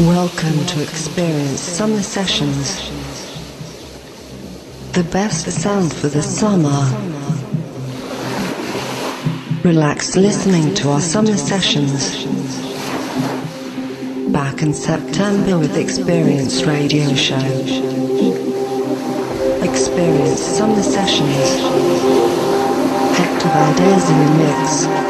Welcome to Experience Summer Sessions. The best sound for the summer. Relax listening to our summer sessions. Back in September with Experience Radio Show. Experience Summer Sessions. Hector Valdes in the mix.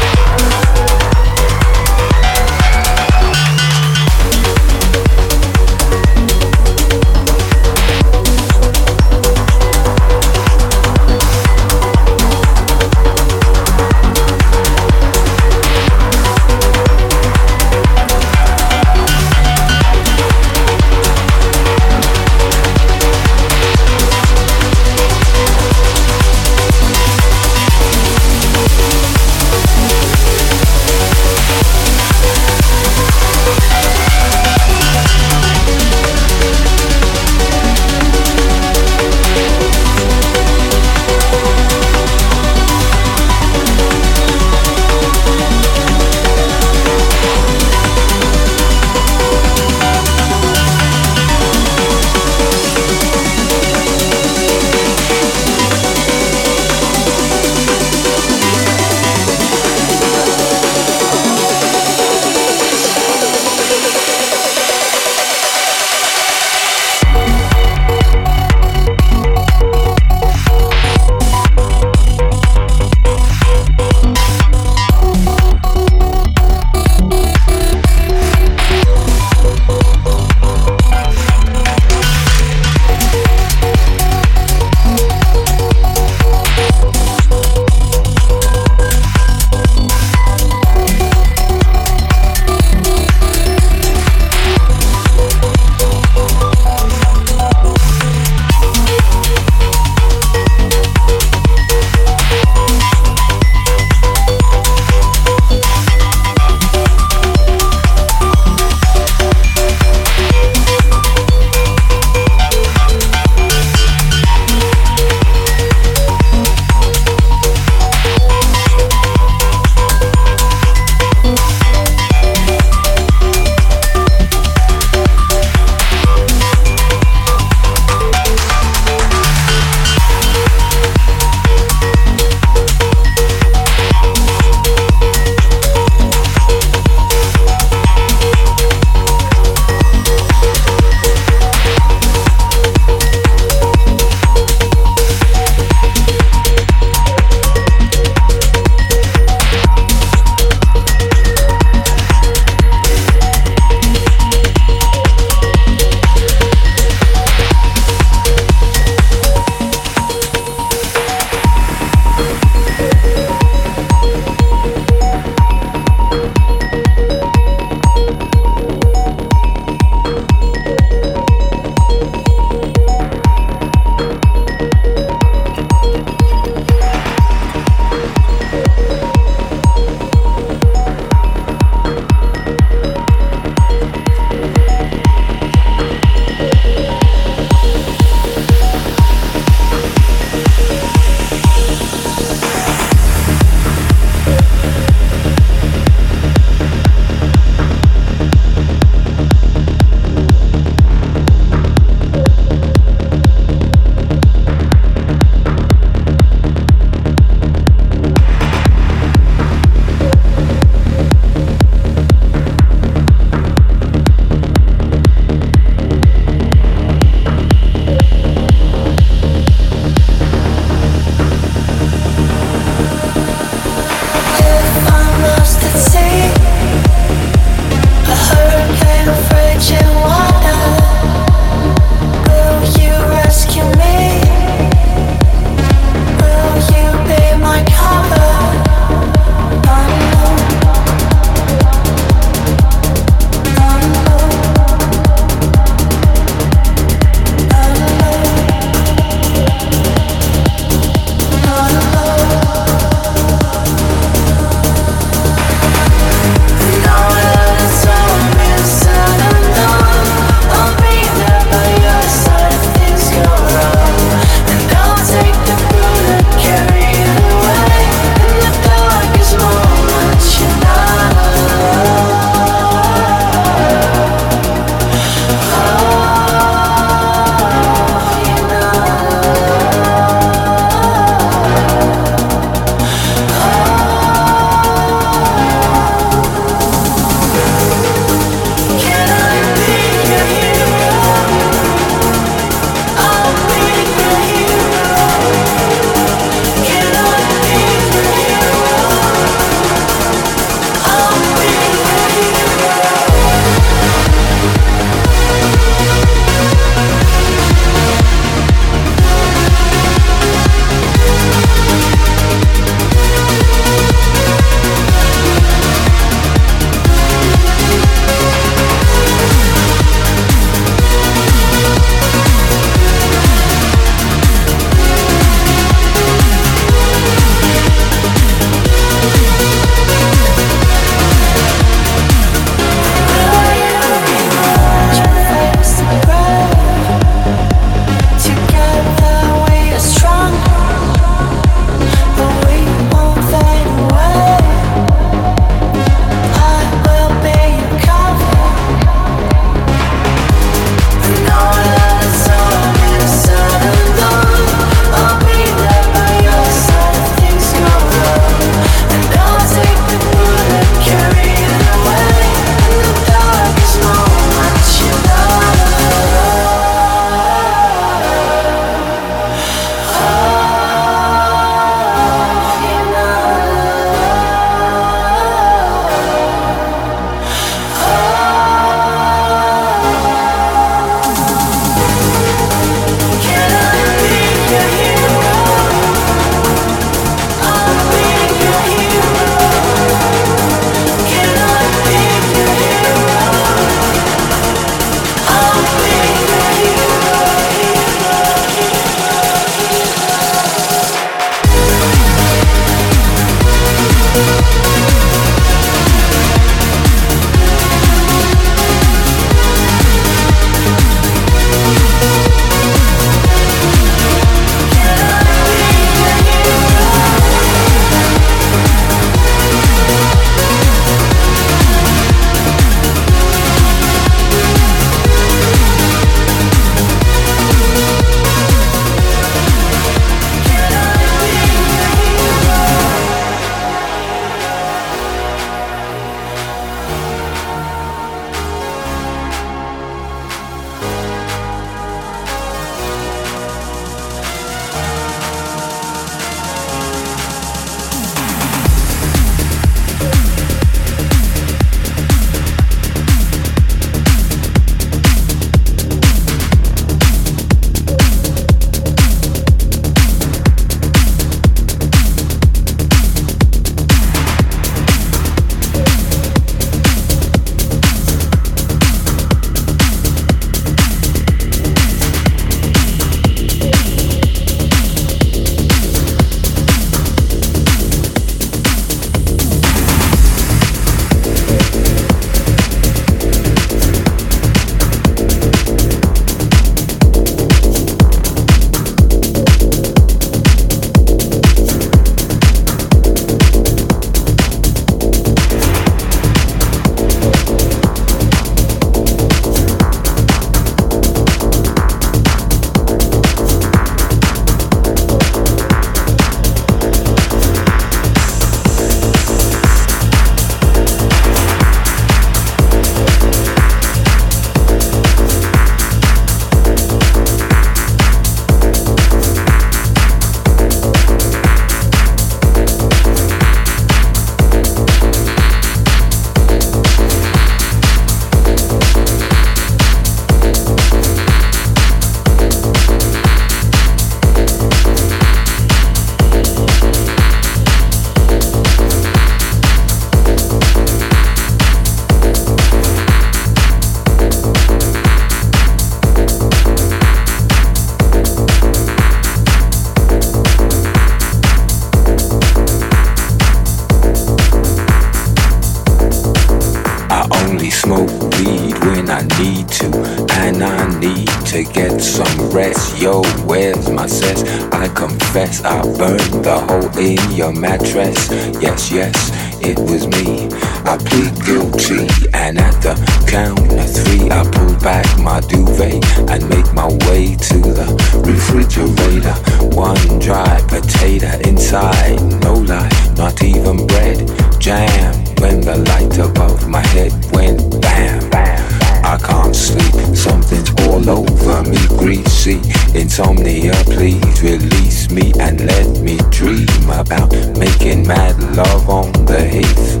About making mad love on the heath.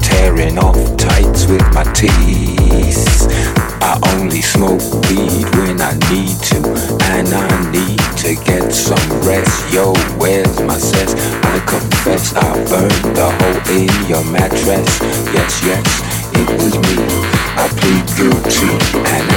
Tearing off tights with my teeth. I only smoke weed when I need to, and I need to get some rest. Yo, where's my cess? I confess I burned the hole in your mattress. Yes, yes, it was me. I plead guilty and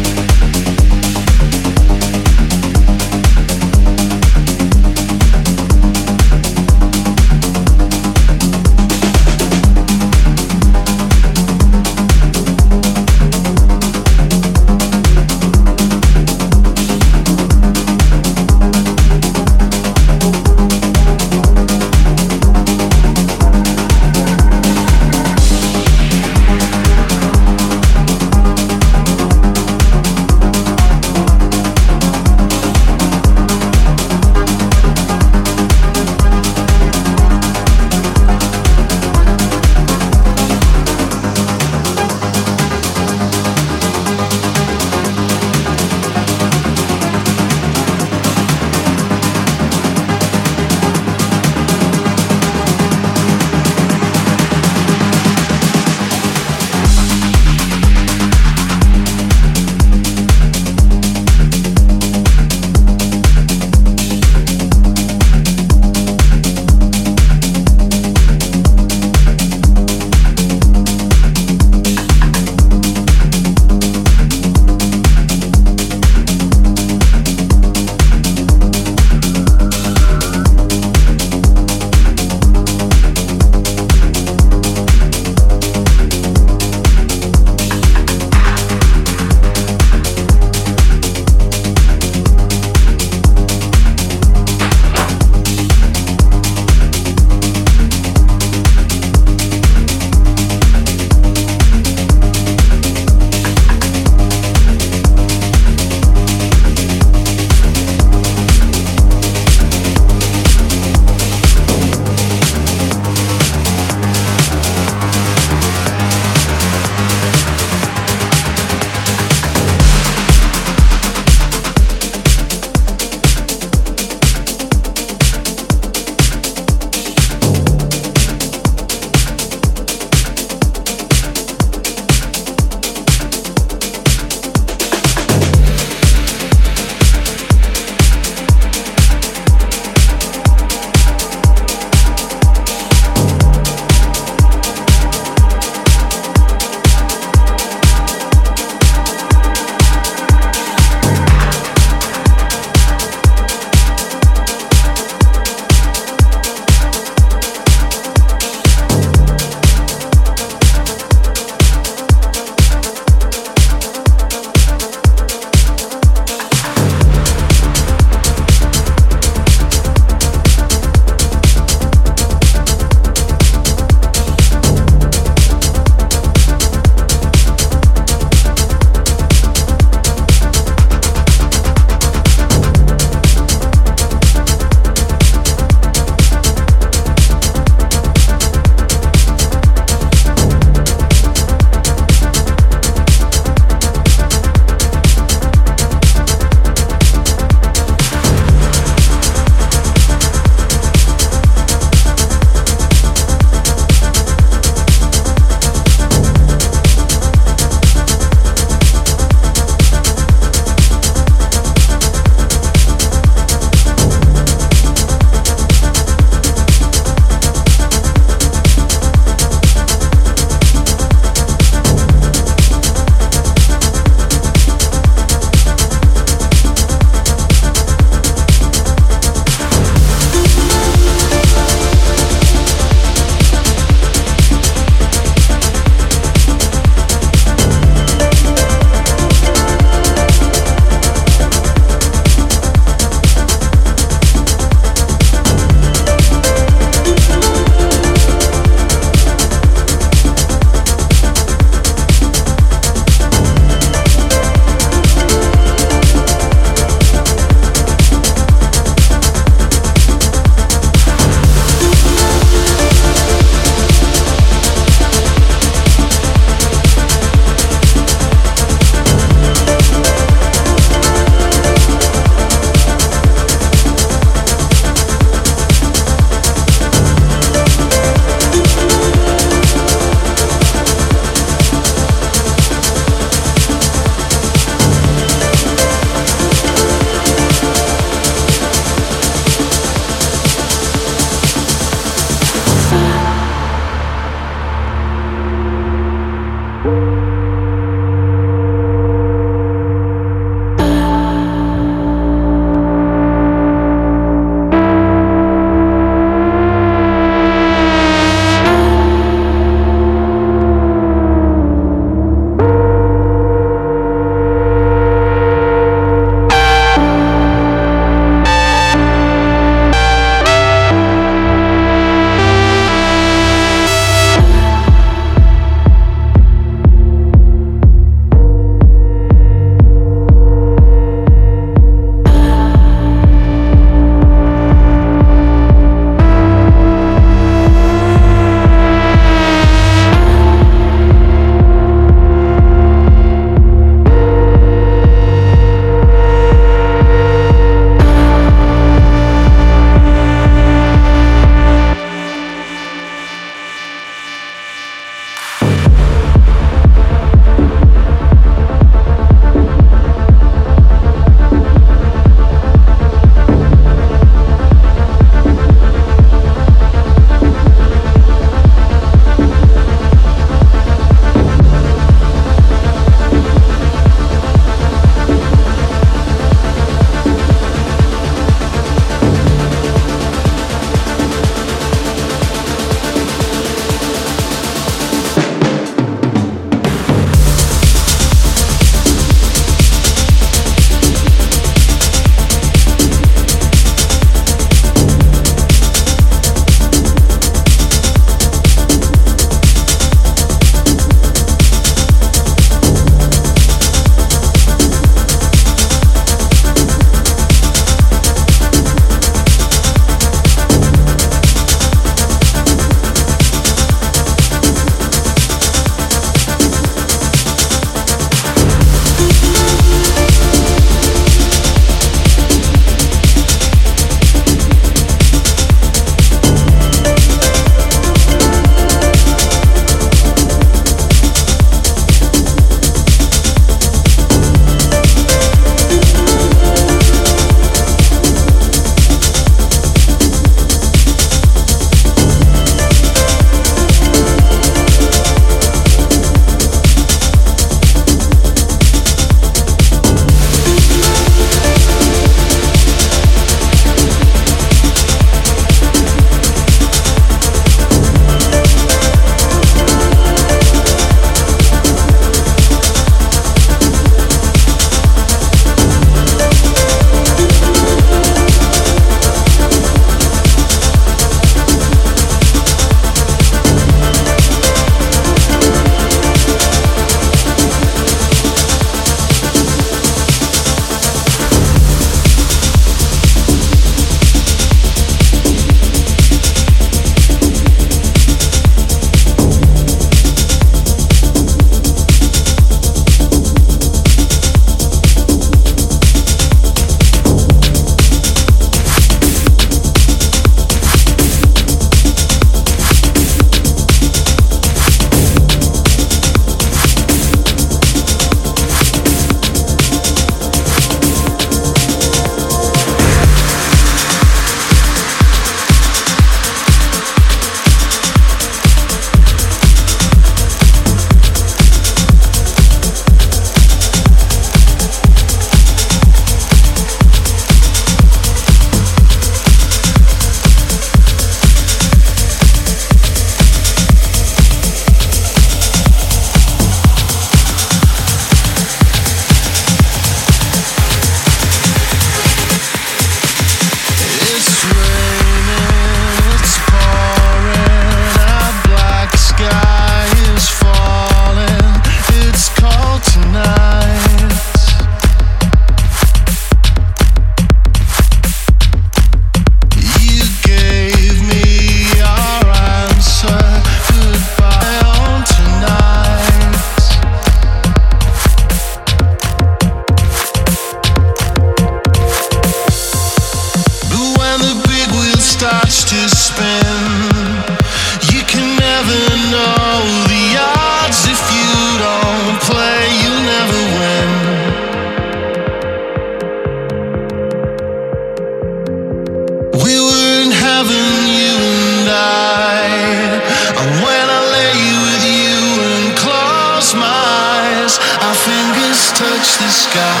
touch the sky.